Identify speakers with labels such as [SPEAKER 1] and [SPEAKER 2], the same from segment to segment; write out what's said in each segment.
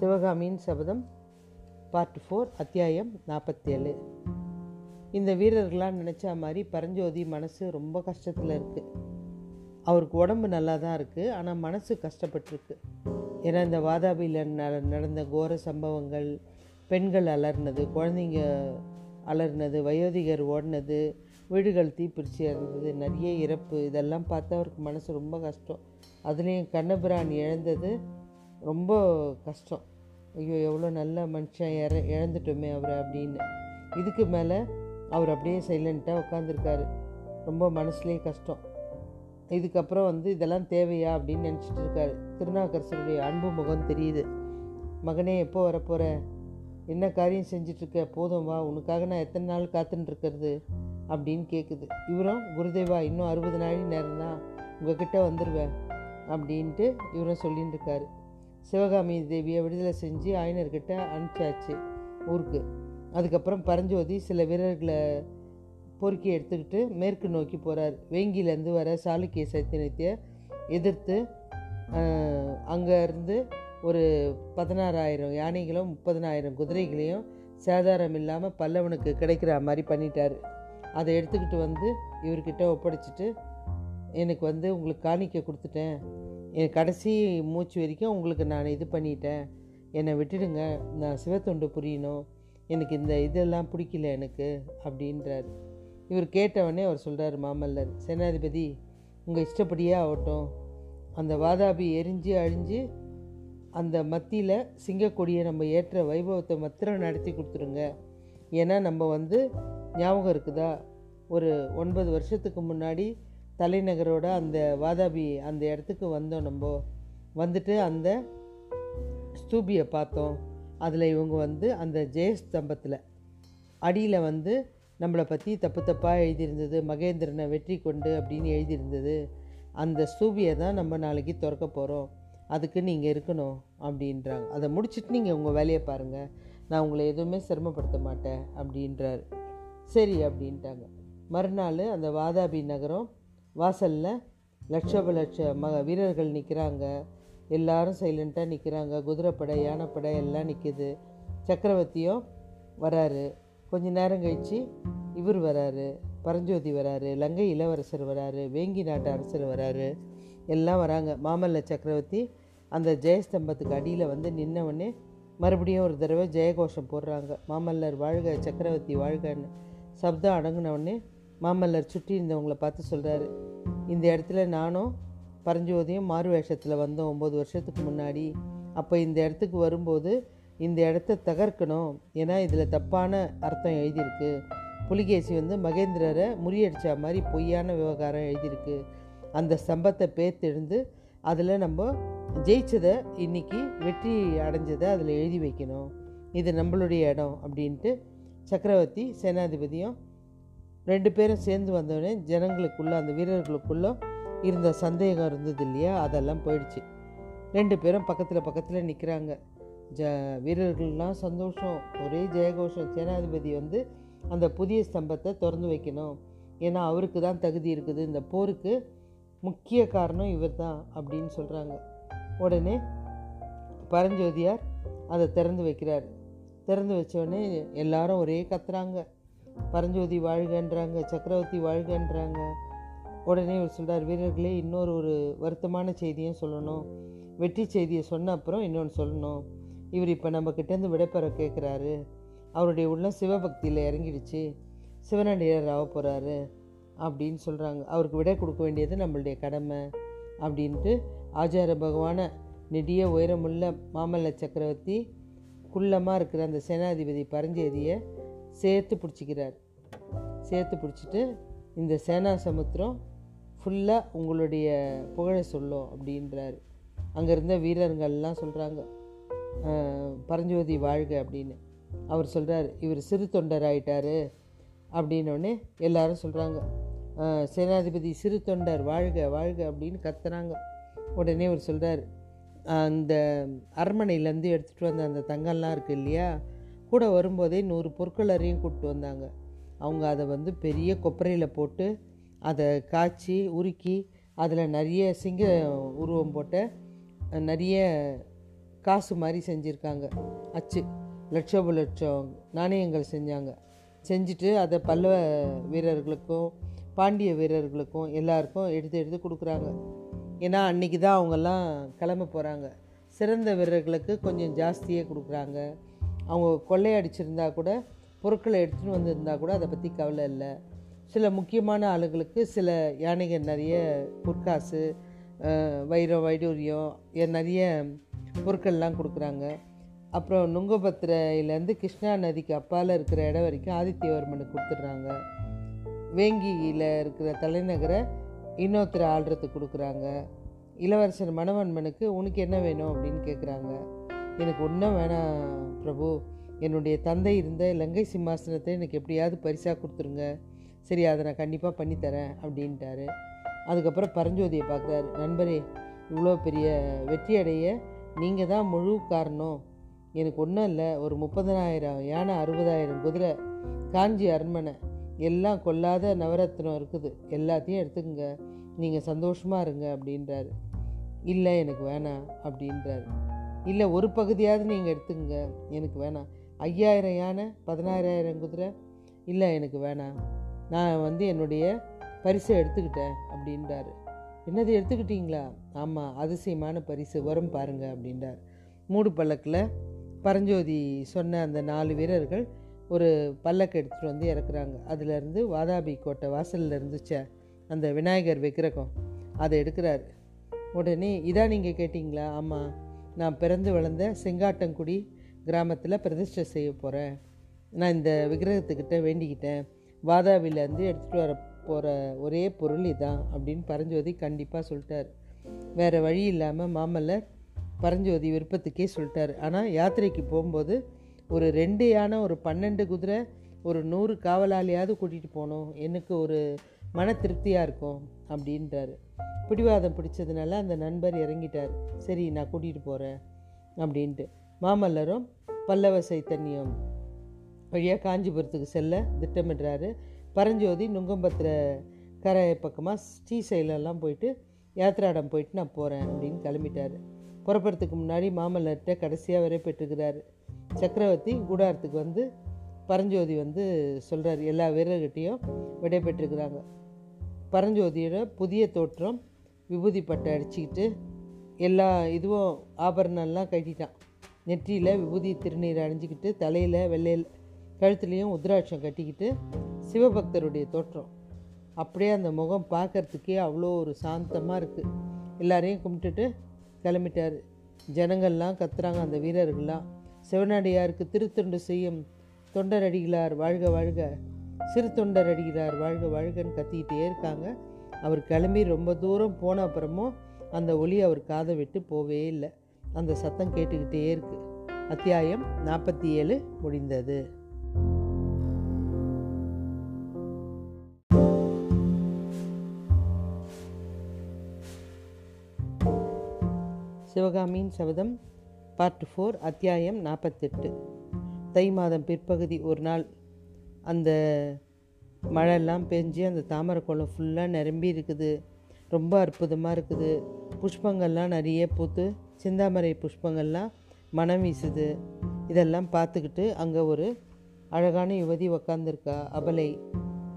[SPEAKER 1] சிவகாமியின் சபதம் part four அத்தியாயம் நாற்பத்தேழு. இந்த வீரர்களாம் நினச்ச மாதிரி பரஞ்சோதி மனசு ரொம்ப கஷ்டத்தில் இருக்குது அவருக்கு உடம்பு நல்லா தான் இருக்குது ஆனால் மனசு கஷ்டப்பட்டிருக்கு. ஏன்னா இந்த வாதாபியில் நடந்த கோர சம்பவங்கள் பெண்கள் அலர்னது குழந்தைங்க அலர்னது வயோதிகர் ஓடினது வீடுகள் தீப்பிடிச்சு இறந்தது நிறைய இறப்பு இதெல்லாம் பார்த்து அவருக்கு மனசு ரொம்ப கஷ்டம். அதுலேயும் கண்ணபிரான் இழந்தது ரொம்ப கஷ்டம். ஐயோ எவ்வளோ நல்ல மனுஷன் இற இழந்துட்டோமே அவரை அப்படின்னு. இதுக்கு மேலே அவர் அப்படியே சைலண்ட்டாக உட்காந்துருக்காரு ரொம்ப மனசுலேயே கஷ்டம். இதுக்கப்புறம் வந்து இதெல்லாம் தேவையா அப்படின்னு நினச்சிட்டு இருக்காரு. திருநாகரசருடைய அன்பு முகம் தெரியுது. மகனே எப்போ வரப்போகிற என்ன காரியம் செஞ்சிட்ருக்க? போதும் வா. உனக்காக நான் எத்தனை நாள் காத்துட்டுருக்கிறது அப்படின்னு கேட்குது இவரும் குருதேவா இன்னும் அறுபது நாளி நேரம் தான் உங்ககிட்ட வந்துடுவேன் அப்படின்ட்டு இவரும் சொல்லின்னு இருக்காரு சிவகாமி தேவியை விடுதலை செஞ்சு ஆயனர்கிட்ட அனுப்பிச்சாச்சு ஊருக்கு. அதுக்கப்புறம் பரஞ்சோதி சில வீரர்களை பொறுக்கி எடுத்துக்கிட்டு மேற்கு நோக்கி போகிறார் வேங்கியிலேருந்து வர சாளுக்கிய சைத்தன்யத்தை எதிர்த்து அங்கேருந்து ஒரு பதினாறாயிரம் யானைகளும் முப்பதனாயிரம் குதிரைகளையும் சேதாரம் இல்லாமல் பல்லவனுக்கு கிடைக்கிற மாதிரி பண்ணிட்டார். அதை எடுத்துக்கிட்டு வந்து இவர்கிட்ட ஒப்படைச்சிட்டு எனக்கு வந்து உங்களுக்கு காணிக்க கொடுத்துட்டேன். கடைசி மூச்சு வரைக்கும் உங்களுக்கு நான் இது பண்ணிட்டேன். என்னை விட்டுடுங்க. நான் சிவத்தொண்டு புரியணும். எனக்கு இந்த இதெல்லாம் பிடிக்கல எனக்கு அப்படின்றார். இவர் கேட்டவொடனே அவர் சொல்கிறார் மாமல்லர் சேனாதிபதி உங்கள் இஷ்டப்படியே ஆகட்டும். அந்த வாதாபி எரிஞ்சு அழிஞ்சு அந்த மத்தியில் சிங்கக்கொடியை நம்ம ஏற்ற வைபவத்தை மாத்திரம் நடத்தி கொடுத்துருங்க. ஏன்னா நம்ம வந்து ஞாபகம் இருக்குதா? ஒரு ஒன்பது வருஷத்துக்கு முன்னாடி தலைநகரோட அந்த வாதாபி அந்த இடத்துக்கு வந்தோம் நம்ம. வந்துட்டு அந்த ஸ்தூபியை பார்த்தோம். அதில் இவங்க வந்து அந்த ஜெயஸ்தம்பத்தில். அடியில் வந்து நம்மளை பற்றி தப்பு தப்பாக எழுதியிருந்தது மகேந்திரனை வெற்றி கொண்டு அப்படின்னு எழுதியிருந்தது. அந்த ஸ்தூபியை தான் நம்ம நாளைக்கு திறக்க போகிறோம் அதுக்கு நீங்கள் இருக்கணும் அப்படின்றாங்க. அதை முடிச்சுட்டு நீங்கள் உங்கள் வேலையை பாருங்கள் நான் உங்களை எதுவுமே சிரமப்படுத்த மாட்டேன் அப்படின்றார். சரி அப்படின்ட்டாங்க. மறுநாள் அந்த வாதாபி நகரம் வாசலில் லட்சோப லட்ச ம வீரர்கள் நிற்கிறாங்க எல்லாரும் சைலண்ட்டாக நிற்கிறாங்க குதிரைப்படை யானைப்படை எல்லாம் நிற்கிது சக்கரவர்த்தியும் வராரு. கொஞ்ச நேரம் கழித்து இவர் வராரு. பரஞ்சோதி வராரு. லங்கை இளவரசர் வராரு. வேங்கி நாட்டு அரசர் வராரு. எல்லாம் வராங்க. மாமல்ல சக்கரவர்த்தி அந்த ஜெயஸ்தம்பத்துக்கு அடியில் வந்து நின்னவொடனே மறுபடியும் ஒரு தடவை ஜெயகோஷம் போடுறாங்க. மாமல்லர் வாழ்க சக்கரவர்த்தி வாழ்கன்னு. சப்தம் அடங்கினவுடனே மாமல்லர் சுற்றி இருந்தவங்கள பார்த்து சொல்கிறாரு இந்த இடத்துல நானும் பரஞ்சோதியும் மாறு வேஷத்தில் வந்தோம் ஒம்பது வருஷத்துக்கு முன்னாடி. அப்போ இந்த இடத்துக்கு வரும்போது இந்த இடத்த தகர்க்கணும். ஏன்னா இதில் தப்பான அர்த்தம் எழுதியிருக்கு. புலிகேசி வந்து மகேந்திரரை முறியடித்த மாதிரி பொய்யான விவகாரம் எழுதியிருக்கு. அந்த ஸ்தம்பத்தை பேர்த்தெழுந்து அதில் நம்ம ஜெயிச்சதை இன்றைக்கி வெற்றி அடைஞ்சதை அதில் எழுதி வைக்கணும். இது நம்மளுடைய இடம் அப்படின்ட்டு சக்கரவர்த்தி சேனாதிபதியும் ரெண்டு பேரும் சேர்ந்து வந்தோடனே ஜனங்களுக்குள்ளே அந்த வீரர்களுக்குள்ளே இருந்த சந்தேகம் இருந்தது இல்லையா? அதெல்லாம் போயிடுச்சு. ரெண்டு பேரும் பக்கத்தில் பக்கத்தில் நிற்கிறாங்க ஜ வீரர்கள்லாம் சந்தோஷம். ஒரே ஜெயகோஷம். சேனாதிபதி வந்து அந்த புதிய ஸ்தம்பத்தை திறந்து வைக்கணும். ஏன்னா அவருக்கு தான் தகுதி இருக்குது. இந்த போருக்கு முக்கிய காரணம் இவர் தான் அப்படின்னு சொல்கிறாங்க உடனே பரஞ்சோதியார் அதை திறந்து வைக்கிறார். திறந்து வச்சோடனே எல்லாரும் ஒரே கத்துறாங்க. பரஞ்சோதி வாழ்கன்றாங்க சக்கரவர்த்தி வாழ்கன்றாங்க. உடனே இவர் சொல்கிறார் வீரர்களே இன்னொரு ஒரு வருத்தமான செய்தியும் சொல்லணும். வெற்றி செய்தியை சொன்ன அப்புறம் இன்னொன்று சொல்லணும். இவர் இப்போ நம்ம கிட்டேருந்து விடைபெற கேட்குறாரு அவருடைய உள்ளம் சிவபக்தியில் இறங்கிடுச்சு. சிவனடியார் ஆக போகிறாரு அப்படின்னு சொல்கிறாங்க அவருக்கு விடை கொடுக்க வேண்டியது நம்மளுடைய கடமை அப்படின்ட்டு ஆச்சார பகவான நெடிய உயரமுள்ள மாமல்ல சக்கரவர்த்தி குள்ளமாக இருக்கிற அந்த சேனாதிபதி பரஞ்சேதியை சேர்த்து பிடிச்சிக்கிறார். சேர்த்து பிடிச்சிட்டு இந்த சேனா சமுத்திரம் ஃபுல்லாக உங்களுடைய புகழை சொல்லும் அப்படின்றாரு. அங்கே இருந்த வீரர்கள்லாம் சொல்கிறாங்க பரஞ்சோதி வாழ்க அப்படின்னு. அவர் சொல்கிறார் இவர் சிறு தொண்டர் ஆயிட்டாரு அப்படின்னோடனே எல்லாரும் சொல்கிறாங்க சேனாதிபதி சிறு தொண்டர் வாழ்க வாழ்க அப்படின்னு கத்துறாங்க. உடனே அவர் சொல்கிறார் அந்த அரண்மனையிலேருந்து எடுத்துகிட்டு வந்த அந்த தங்கம்லாம் இருக்குது இல்லையா கூட வரும்போதே நூறு பொருட்களரையும் கூப்பிட்டு வந்தாங்க. அவங்க அதை வந்து பெரிய கொப்பரையில் போட்டு அதை காய்ச்சி உருக்கி அதில் நிறைய சிங்க உருவம் போட்ட நிறைய காசு மாதிரி செஞ்சுருக்காங்க. அச்சு. லட்சோப லட்சம் நாணயங்கள் செஞ்சாங்க. செஞ்சுட்டு அதை பல்லவ வீரர்களுக்கும் பாண்டிய வீரர்களுக்கும் எல்லாருக்கும் எடுத்து எடுத்து கொடுக்குறாங்க. ஏன்னா அன்றைக்கி தான் அவங்கெல்லாம் கிளம்ப போகிறாங்க சிறந்த வீரர்களுக்கு கொஞ்சம் ஜாஸ்தியே கொடுக்குறாங்க. அவங்க கொள்ளையடிச்சிருந்தா கூட பொருட்களை எடுத்துகிட்டு வந்திருந்தா கூட அதை பற்றி கவலை இல்லை. சில முக்கியமான ஆளுகளுக்கு சில யானைகள் நிறைய பொற்காசு வைரம் வைடூரியம் நிறைய பொருட்கள்லாம் கொடுக்குறாங்க. அப்புறம் நுங்கபத்திரையிலேருந்து கிருஷ்ணா நதிக்கு அப்பால் இருக்கிற இடம் வரைக்கும் ஆதித்யவர்மனுக்கு கொடுத்துட்றாங்க. வேங்கியில் இருக்கிற தலைநகரை இன்னொருத்தர் ஆள்றதுக்கு கொடுக்குறாங்க. இளவரசர் மணவன்மனுக்கு உனக்கு என்ன வேணும் அப்படின்னு கேட்குறாங்க எனக்கு ஒன்றும் வேணாம் பிரபு. என்னுடைய தந்தை இருந்த இலங்கை சிம்மாசனத்தை எனக்கு எப்படியாவது பரிசாக கொடுத்துருங்க. சரி அதை நான் கண்டிப்பாக பண்ணித்தரேன் அப்படின்ட்டாரு. அதுக்கப்புறம் பரஞ்சோதியை பார்க்குறாரு. நண்பரே இவ்வளோ பெரிய வெற்றி அடைய நீங்கள் தான் முழு காரணம். எனக்கு ஒன்றும் இல்லை ஒரு முப்பதனாயிரம் யானை அறுபதாயிரம் குதிரை காஞ்சி அரண்மனை எல்லாம் கொல்லாத நவரத்னம் இருக்குது. எல்லாத்தையும் எடுத்துக்கங்க. நீங்கள் சந்தோஷமாக இருங்க அப்படின்றாரு. இல்லை எனக்கு வேணாம் அப்படின்றாரு. இல்லை ஒரு பகுதியாவது நீங்கள் எடுத்துக்கங்க. எனக்கு வேணாம். ஐயாயிரம் யானை பதினாறாயிரம் குதிரை இல்லை எனக்கு வேணாம். நான் வந்து என்னுடைய பரிசை எடுத்துக்கிட்டேன் அப்படின்றாரு. என்னது எடுத்துக்கிட்டீங்களா? ஆமாம் அதிசயமான பரிசு. வரும் பாருங்க அப்படின்றார். மூடு பல்லக்கில் பரஞ்சோதி சொன்ன அந்த நாலு வீரர்கள் ஒரு பல்லக்கு எடுத்துகிட்டு வந்து இறக்குறாங்க. அதுலேருந்து வாதாபி கோட்டை வாசலில் இருந்துச்சே அந்த விநாயகர் விக்கிரகம் அதை எடுக்கிறாரு. உடனே இதான் நீங்கள் கேட்டிங்களா? ஆமாம் நான் பிறந்து வளர்ந்த செங்காட்டங்குடி கிராமத்தில் பிரதிஷ்டை செய்ய போகிறேன் நான் இந்த விக்கிரகத்துக்கிட்ட வேண்டிக்கிட்டேன். வாதாபிலேருந்து எடுத்துகிட்டு வர போகிற ஒரே பொருள் இதான் அப்படின்னு பரஞ்சோதி கண்டிப்பாக சொல்லிட்டார். வேறு வழி இல்லாமல் மாமல்லர் பரஞ்சோதி விருப்பத்துக்கே சொல்லிட்டார். ஆனால் யாத்திரைக்கு போகும்போது ஒரு ரெண்டு யானை ஒரு பன்னெண்டு குதிரை ஒரு நூறு காவலாளியாவது கூட்டிகிட்டு போகணும். எனக்கு ஒரு மன திருப்தியாக இருக்கும் அப்படின்றாரு. பிடிவாதம் பிடிச்சதுனால அந்த நண்பர் இறங்கிட்டார். சரி நான் கூட்டிகிட்டு போகிறேன் அப்படின்ட்டு. மாமல்லரும் பல்லவ சைத்தன்யம் வழியாக காஞ்சிபுரத்துக்கு செல்ல திட்டமிடுறாரு. பரஞ்சோதி நுங்கம்பத்திர கரை பக்கமாக ஸ்ரீசைலெல்லாம் போயிட்டு யாத்திராடம் போயிட்டு நான் போகிறேன் அப்படின்னு கிளம்பிட்டாரு. புறப்படுறதுக்கு முன்னாடி மாமல்லர்கிட்ட கடைசியாக வரை பெற்றுக்கிறாரு சக்கரவர்த்தி கூடாரத்துக்கு வந்து பரஞ்சோதி வந்து சொல்கிறார் எல்லா வீரர்கிட்டையும் விடை பெற்றுக்கிறாங்க பரஞ்சோதியோட புதிய தோற்றம் விபூதி பட்டை அடிச்சுக்கிட்டு எல்லா இதுவும் ஆபரணம்லாம் கட்டிட்டான். நெற்றியில் விபூதி திருநீர் அணிஞ்சிக்கிட்டு தலையில் வெள்ளையில் கழுத்துலேயும் உத்ராட்சம் கட்டிக்கிட்டு சிவபக்தருடைய தோற்றம். அப்படியே அந்த முகம் பார்க்கறதுக்கே அவ்வளோ ஒரு சாந்தமாக இருக்குது எல்லாரையும் கும்பிட்டுட்டு கிளம்பிட்டார். ஜனங்கள்லாம் கத்துறாங்க அந்த வீரர்கள்லாம். சிவனடியாருக்கு திருத்தொண்டு செய்யும் தொண்டரடிகளார் வாழ்க வாழ்க. சிறு தொண்டரடிகளார் வாழ்க வாழ்கன்னு கத்திக்கிட்டே இருக்காங்க. அவர் கிளம்பி ரொம்ப தூரம் போன அப்புறமும் அந்த ஒளி அவர் காதை விட்டு போவே இல்லை. அந்த சத்தம் கேட்டுக்கிட்டே இருக்கு. அத்தியாயம் நாற்பத்தி ஏழு முடிந்தது. சிவகாமியின் சபதம் பார்ட் ஃபோர் அத்தியாயம் நாற்பத்தெட்டு தை மாதம் பிற்பகுதி ஒரு நாள் அந்த மழைலாம் பெஞ்சு அந்த தாமரை குளம் ஃபுல்லாக நிரம்பி இருக்குது. ரொம்ப அற்புதமாக இருக்குது. புஷ்பங்கள்லாம் நிறைய பூத்து சிந்தாமரை புஷ்பங்கள்லாம் மனம் வீசுது. இதெல்லாம் பார்த்துக்கிட்டு அங்கே ஒரு அழகான யுவதி உக்காந்துருக்கா. அபலை.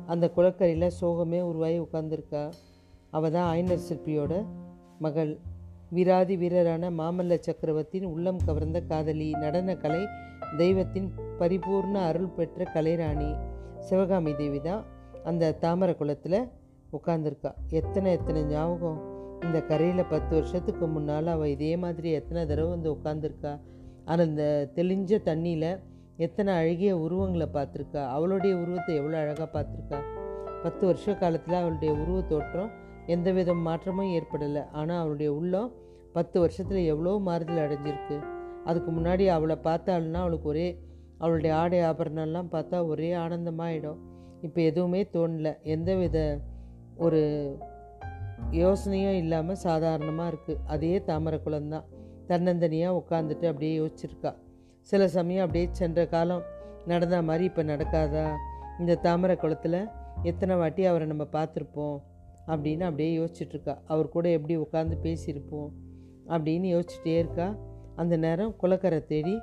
[SPEAKER 1] அந்த குளக்கரையில் சோகமே உருவாகி உட்காந்துருக்கா அவள் தான் ஆயினர் சிற்பியோட மகள். வீராதி வீரரான மாமல்ல சக்கரவர்த்தியின் உள்ளம் கவர்ந்த காதலி. நடனக்கலை தெய்வத்தின் பரிபூர்ண அருள் பெற்ற கலைராணி சிவகாமி தேவி தான் அந்த தாமரை குளத்தில் உட்காந்துருக்கா எத்தனை எத்தனை ஞாபகம்? இந்த கரையில் பத்து வருஷத்துக்கு முன்னால் அவள் இதே மாதிரி எத்தனை தடவை வந்து உட்காந்துருக்கா ஆனால் இந்த தெளிஞ்ச தண்ணியில் எத்தனை அழகிய உருவங்களை பார்த்துருக்கா. அவளுடைய உருவத்தை எவ்வளோ அழகாக பார்த்துருக்கா. பத்து வருஷ காலத்தில் அவளுடைய உருவ தோற்றம் எந்த வித மாற்றமும் ஏற்படலை. ஆனால் அவளுடைய உள்ளம் பத்து வருஷத்தில் எவ்வளோ மாறுதல் அடைஞ்சிருக்கு. அதுக்கு முன்னாடி அவளை பார்த்தாள்னா அவளுக்கு ஒரே அவளுடைய ஆடை ஆபரணம்லாம் பார்த்தா ஒரே ஆனந்தமாகிடும் இப்போ எதுவுமே தோணல. எந்த வித ஒரு யோசனையும் இல்லாமல் சாதாரணமாக இருக்குது அதே தாமரை குளம்தான் தன்னந்தனியாக உட்காந்துட்டு அப்படியே யோசிச்சிருக்கா. சில சமயம் அப்படியே சென்ற காலம் நடந்த மாதிரி இப்போ நடக்காதா? இந்த தாமரை குளத்தில் எத்தனை வாட்டி அவரை நம்ம பார்த்துருப்போம்? அப்படின்னு அப்படியே யோசிச்சுட்ருக்கா. அவர் கூட எப்படி உட்காந்து பேசியிருப்போம்? அப்படின்னு யோசிச்சுட்டே இருக்கா. அந்த நேரம் குலக்கரை தேடி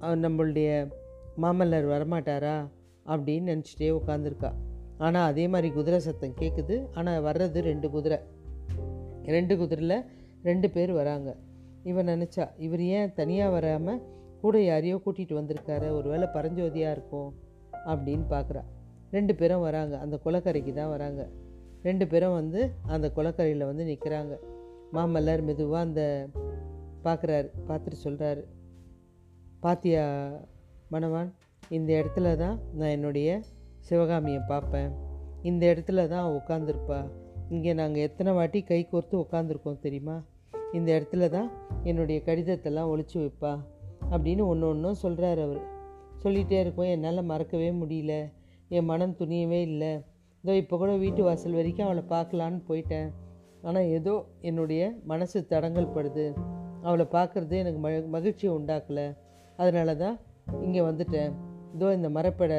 [SPEAKER 1] நம்மளுடைய மாமல்லர் வரமாட்டாரா அப்படின்னு நினச்சிட்டே உட்காந்துருக்கா ஆனால் அதே மாதிரி குதிரை சத்தம் கேட்குது ஆனால் வர்றது ரெண்டு குதிரை. ரெண்டு குதிரையில் ரெண்டு பேர் வராங்க. இவன் நினச்சா இவர் ஏன் தனியாக வராமல் கூட யாரையோ கூட்டிகிட்டு வந்திருக்காரு? ஒருவேளை பரஞ்சோதியாக இருக்கும் அப்படின்னு பார்க்குறா ரெண்டு பேரும் வராங்க. அந்த குளக்கரைக்கு தான் வராங்க. ரெண்டு பேரும் வந்து அந்த குளக்கரையில் வந்து நிற்கிறாங்க மாமல்லர் மெதுவாக அந்த பார்க்குறாரு பார்த்துட்டு சொல்கிறாரு பாத்தியா மணவான் இந்த இடத்துல தான் நான் என்னுடைய சிவகாமியை பார்ப்பேன். இந்த இடத்துல தான் உட்காந்துருப்பா இங்கே நாங்கள் எத்தனை வாட்டி கை கோர்த்து உட்காந்துருக்கோம் தெரியுமா? இந்த இடத்துல தான் என்னுடைய கடிதத்தெல்லாம் ஒழிச்சு வைப்பா அப்படின்னு ஒன்று ஒன்றும் சொல்கிறார் அவர். சொல்லிகிட்டே இருக்கோம். என்னால் மறக்கவே முடியல. என் மனம் துணியவே இல்லை. இதோ இப்போ கூட வீட்டு வாசல் வரைக்கும் அவளை பார்க்கலான்னு போயிட்டேன். ஆனால் ஏதோ என்னுடைய மனசு தடங்கல் படுது அவளை பார்க்குறது எனக்கு ம மகிழ்ச்சியை உண்டாக்கலை. அதனால தான் இங்கே வந்துட்டேன். இதோ இந்த மரப்பட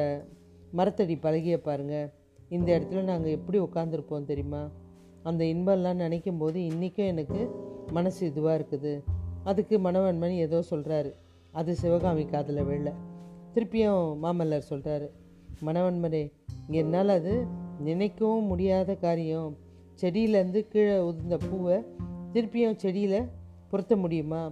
[SPEAKER 1] மரத்தடி பழகிய பாருங்கள் இந்த இடத்துல நாங்கள் எப்படி உட்காந்துருப்போம் தெரியுமா? அந்த இன்பம்லாம் நினைக்கும் போது இன்றைக்கும் எனக்கு மனசு இதுவாக இருக்குது. அதுக்கு மணவன்மணி ஏதோ சொல்கிறாரு அது சிவகாமி காதில் விழல. திருப்பியும் மாமல்லர் சொல்கிறாரு மணவன்மனே என்னால் அது நினைக்கவும் முடியாத காரியம். செடியிலேருந்து கீழே உதிர்ந்த பூவை திருப்பியும் செடியில் பொருத்த முடியுமா?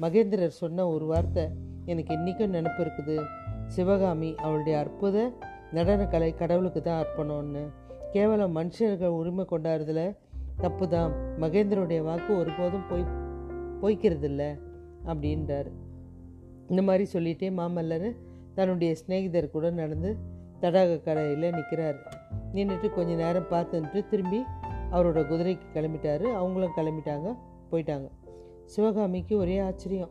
[SPEAKER 1] மகேந்திரர் சொன்ன ஒரு வார்த்தை எனக்கு இன்றைக்கும் நினப்பு இருக்குது. சிவகாமி அவளுடைய அற்புத நடனக்கலை கடவுளுக்கு தான் அர்ப்பணம்னு. கேவலம் மனுஷர்கள் உரிமை கொண்டாடுறதுல தப்பு தான் மகேந்திரனுடைய வாக்கு ஒருபோதும் போய் பொய்க்கிறதில்ல அப்படின்றார். இந்த மாதிரி சொல்லிட்டே மாமல்லர் தன்னுடைய சிநேகிதர் கூட நடந்து தடாக கடையில் நிற்கிறாரு நின்றுட்டு கொஞ்ச நேரம் பார்த்துட்டு திரும்பி அவரோட குதிரைக்கு கிளம்பிட்டாரு. அவங்களும் கிளம்பிட்டாங்க போயிட்டாங்க. சிவகாமிக்கு ஒரே ஆச்சரியம்.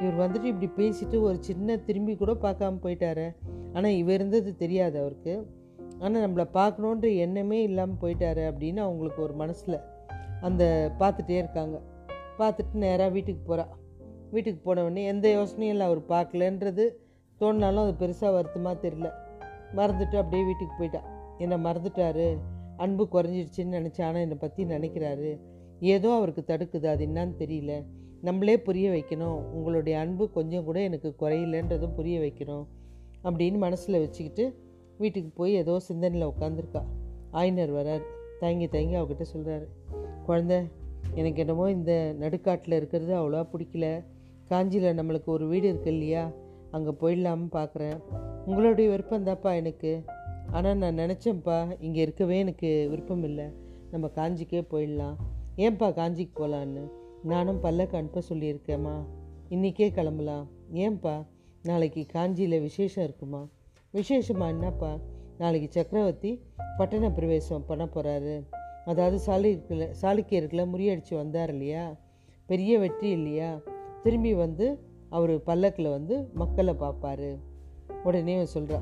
[SPEAKER 1] இவர் வந்துட்டு இப்படி பேசிட்டு ஒரு சின்ன திரும்பி கூட பார்க்காம போயிட்டாரு. ஆனால் இவர் இருந்தது தெரியாது அவருக்கு. ஆனால் நம்மளை பார்க்கணுன்ற எண்ணமே இல்லாமல் போயிட்டாரு அப்படின்னு அவங்களுக்கு ஒரு மனசில் அந்த பார்த்துட்டே இருக்காங்க. பார்த்துட்டு நேராக வீட்டுக்கு போகிறா வீட்டுக்கு போனவுடனே எந்த யோசனையும் இல்லை அவர் பார்க்கலன்றது தோணினாலும் அது பெருசாக வருத்தமாக தெரியல. மறந்துட்டு அப்படியே வீட்டுக்கு போயிட்டா. என்னை மறந்துட்டாரு? அன்பு குறைஞ்சிடுச்சின்னு நினச்சா ஆனால் என்னை பற்றி நினைக்கிறாரு. ஏதோ அவருக்கு தடுக்குது அது என்னன்னு தெரியல. நம்மளே புரிய வைக்கணும். உங்களுடைய அன்பு கொஞ்சம் கூட எனக்கு குறையிலன்றதும் புரிய வைக்கணும். அப்படின்னு மனசில் வச்சுக்கிட்டு வீட்டுக்கு போய் ஏதோ சிந்தனையில் உட்காந்துருக்கா ஆயினர் வரார். தயங்கி தயங்கி அவகிட்ட சொல்கிறாரு குழந்த எனக்கு என்னமோ இந்த நடுக்காட்டில் இருக்கிறது அவ்வளோவா பிடிக்கல. காஞ்சியில் நம்மளுக்கு ஒரு வீடு இருக்கு இல்லையா? அங்கே போயிடலாம்னு பார்க்குறேன் உங்களுடைய விருப்பம் தான்ப்பா எனக்கு. ஆனால் நான் நினச்சேன்ப்பா இங்கே இருக்கவே எனக்கு விருப்பம் இல்லை. நம்ம காஞ்சிக்கே போயிடலாம். ஏன்பா காஞ்சிக்கு போகலான்னு நானும் பல்லக்கு அனுப்ப சொல்லியிருக்கேம்மா. இன்றைக்கே கிளம்பலாம். ஏன்பா? நாளைக்கு காஞ்சியில் விசேஷம் இருக்குமா? விசேஷமா என்னப்பா? நாளைக்கு சக்கரவர்த்தி பட்டண பிரவேசம் பண்ண போகிறாரு அதாவது சாளுக்கில் சாளுக்கியர்களை முறியடித்து வந்தார் இல்லையா? பெரிய வெற்றி இல்லையா? திரும்பி வந்து அவர் பல்லக்கில் வந்து மக்களை பார்ப்பாரு. உடனே சொல்கிறா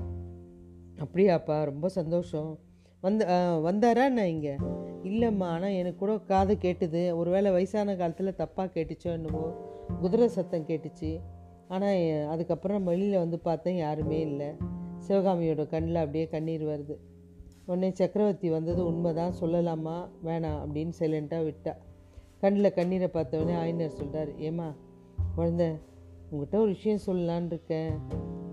[SPEAKER 1] அப்படியாப்பா ரொம்ப சந்தோஷம். வந்து வந்தாரா நான் இங்கே? இல்லைம்மா ஆனால் எனக்கு கூட காது கேட்டுது. ஒருவேளை வயசான காலத்தில் தப்பாக கேட்டுச்சோ என்னவோ குதிரை சத்தம் கேட்டுச்சு. ஆனால் அதுக்கப்புறம் வெளியில் வந்து பார்த்தேன் யாருமே இல்லை. சிவகாமியோட கண்ணில் அப்படியே கண்ணீர் வருது. உடனே சக்கரவர்த்தி வந்தது உண்மைதான் சொல்லலாமா? வேணாம் அப்படின்னு சைலண்ட்டாக விட்டா. கண்ணில் கண்ணீரை பார்த்தவொடனே ஆயினர் சொல்கிறார் ஏம்மா குழந்த உங்ககிட்ட ஒரு விஷயம் சொல்லலான்னு இருக்கேன்.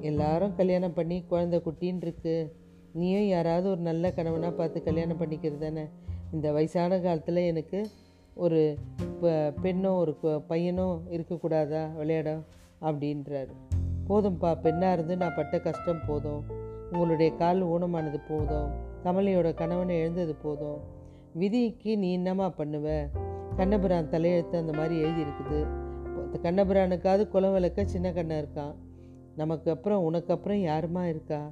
[SPEAKER 1] எல்லாரும் கல்யாணம் பண்ணி குழந்தை குட்டின்னு இருக்கு. நீயும் யாராவது ஒரு நல்ல கணவனாக பார்த்து கல்யாணம் பண்ணிக்கிறது தானே? இந்த வயசான காலத்தில் எனக்கு ஒரு இப்போ பெண்ணோ ஒரு பையனோ இருக்கக்கூடாதா? விளையாட அப்படின்றாரு. போதும்ப்பா பெண்ணாக இருந்து நான் பட்ட கஷ்டம் போதும். உங்களுடைய கால் ஊனமானது போதும். கமலையோட கணவனை எழுந்தது போதும். விதிக்கு நீ என்னம்மா பண்ணுவ? கண்ணபுரான் தலையெழுத்து அந்த மாதிரி எழுதியிருக்குது. கண்ணபுரானுக்காவது குலம் விளக்க சின்ன கண்ணன் இருக்கான். நமக்கு அப்புறம் உனக்கு அப்புறம் யாருமா இருக்கா?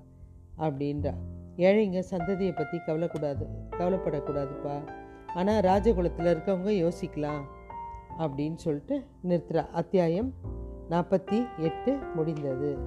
[SPEAKER 1] அப்படின்றா. ஏழைங்க சந்ததியை பற்றி கவலைக்கூடாது கவலைப்படக்கூடாதுப்பா. ஆனால் ராஜகுலத்தில் இருக்கவங்க யோசிக்கலாம் அப்படின்னு சொல்லிட்டு நிறுத்துறா. அத்தியாயம் நாற்பத்தி எட்டு முடிந்தது.